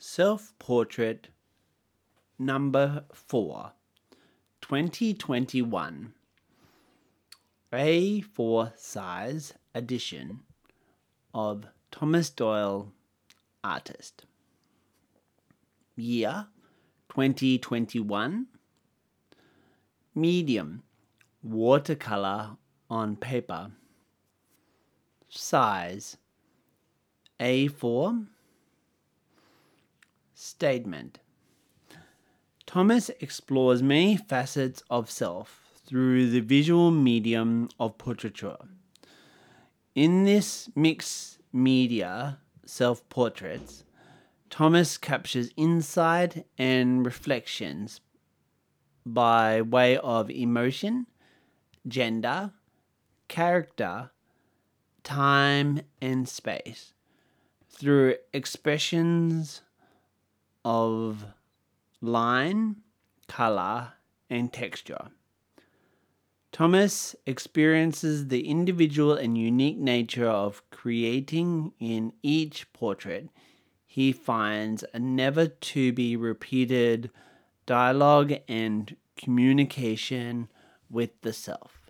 Self Portrait Number 4, 2021. A4 size edition of Thomas Doyle, artist. Year 2021. Medium watercolor on paper. Size A4. Statement Thomas explores many facets of self through the visual medium of portraiture. In this mixed media self portraits, Thomas captures insight and reflections by way of emotion, gender, character, time, and space through expressions of line, color, and texture. Thomas experiences the individual and unique nature of creating in each portrait. He finds a never to be repeated dialogue and communication with the self.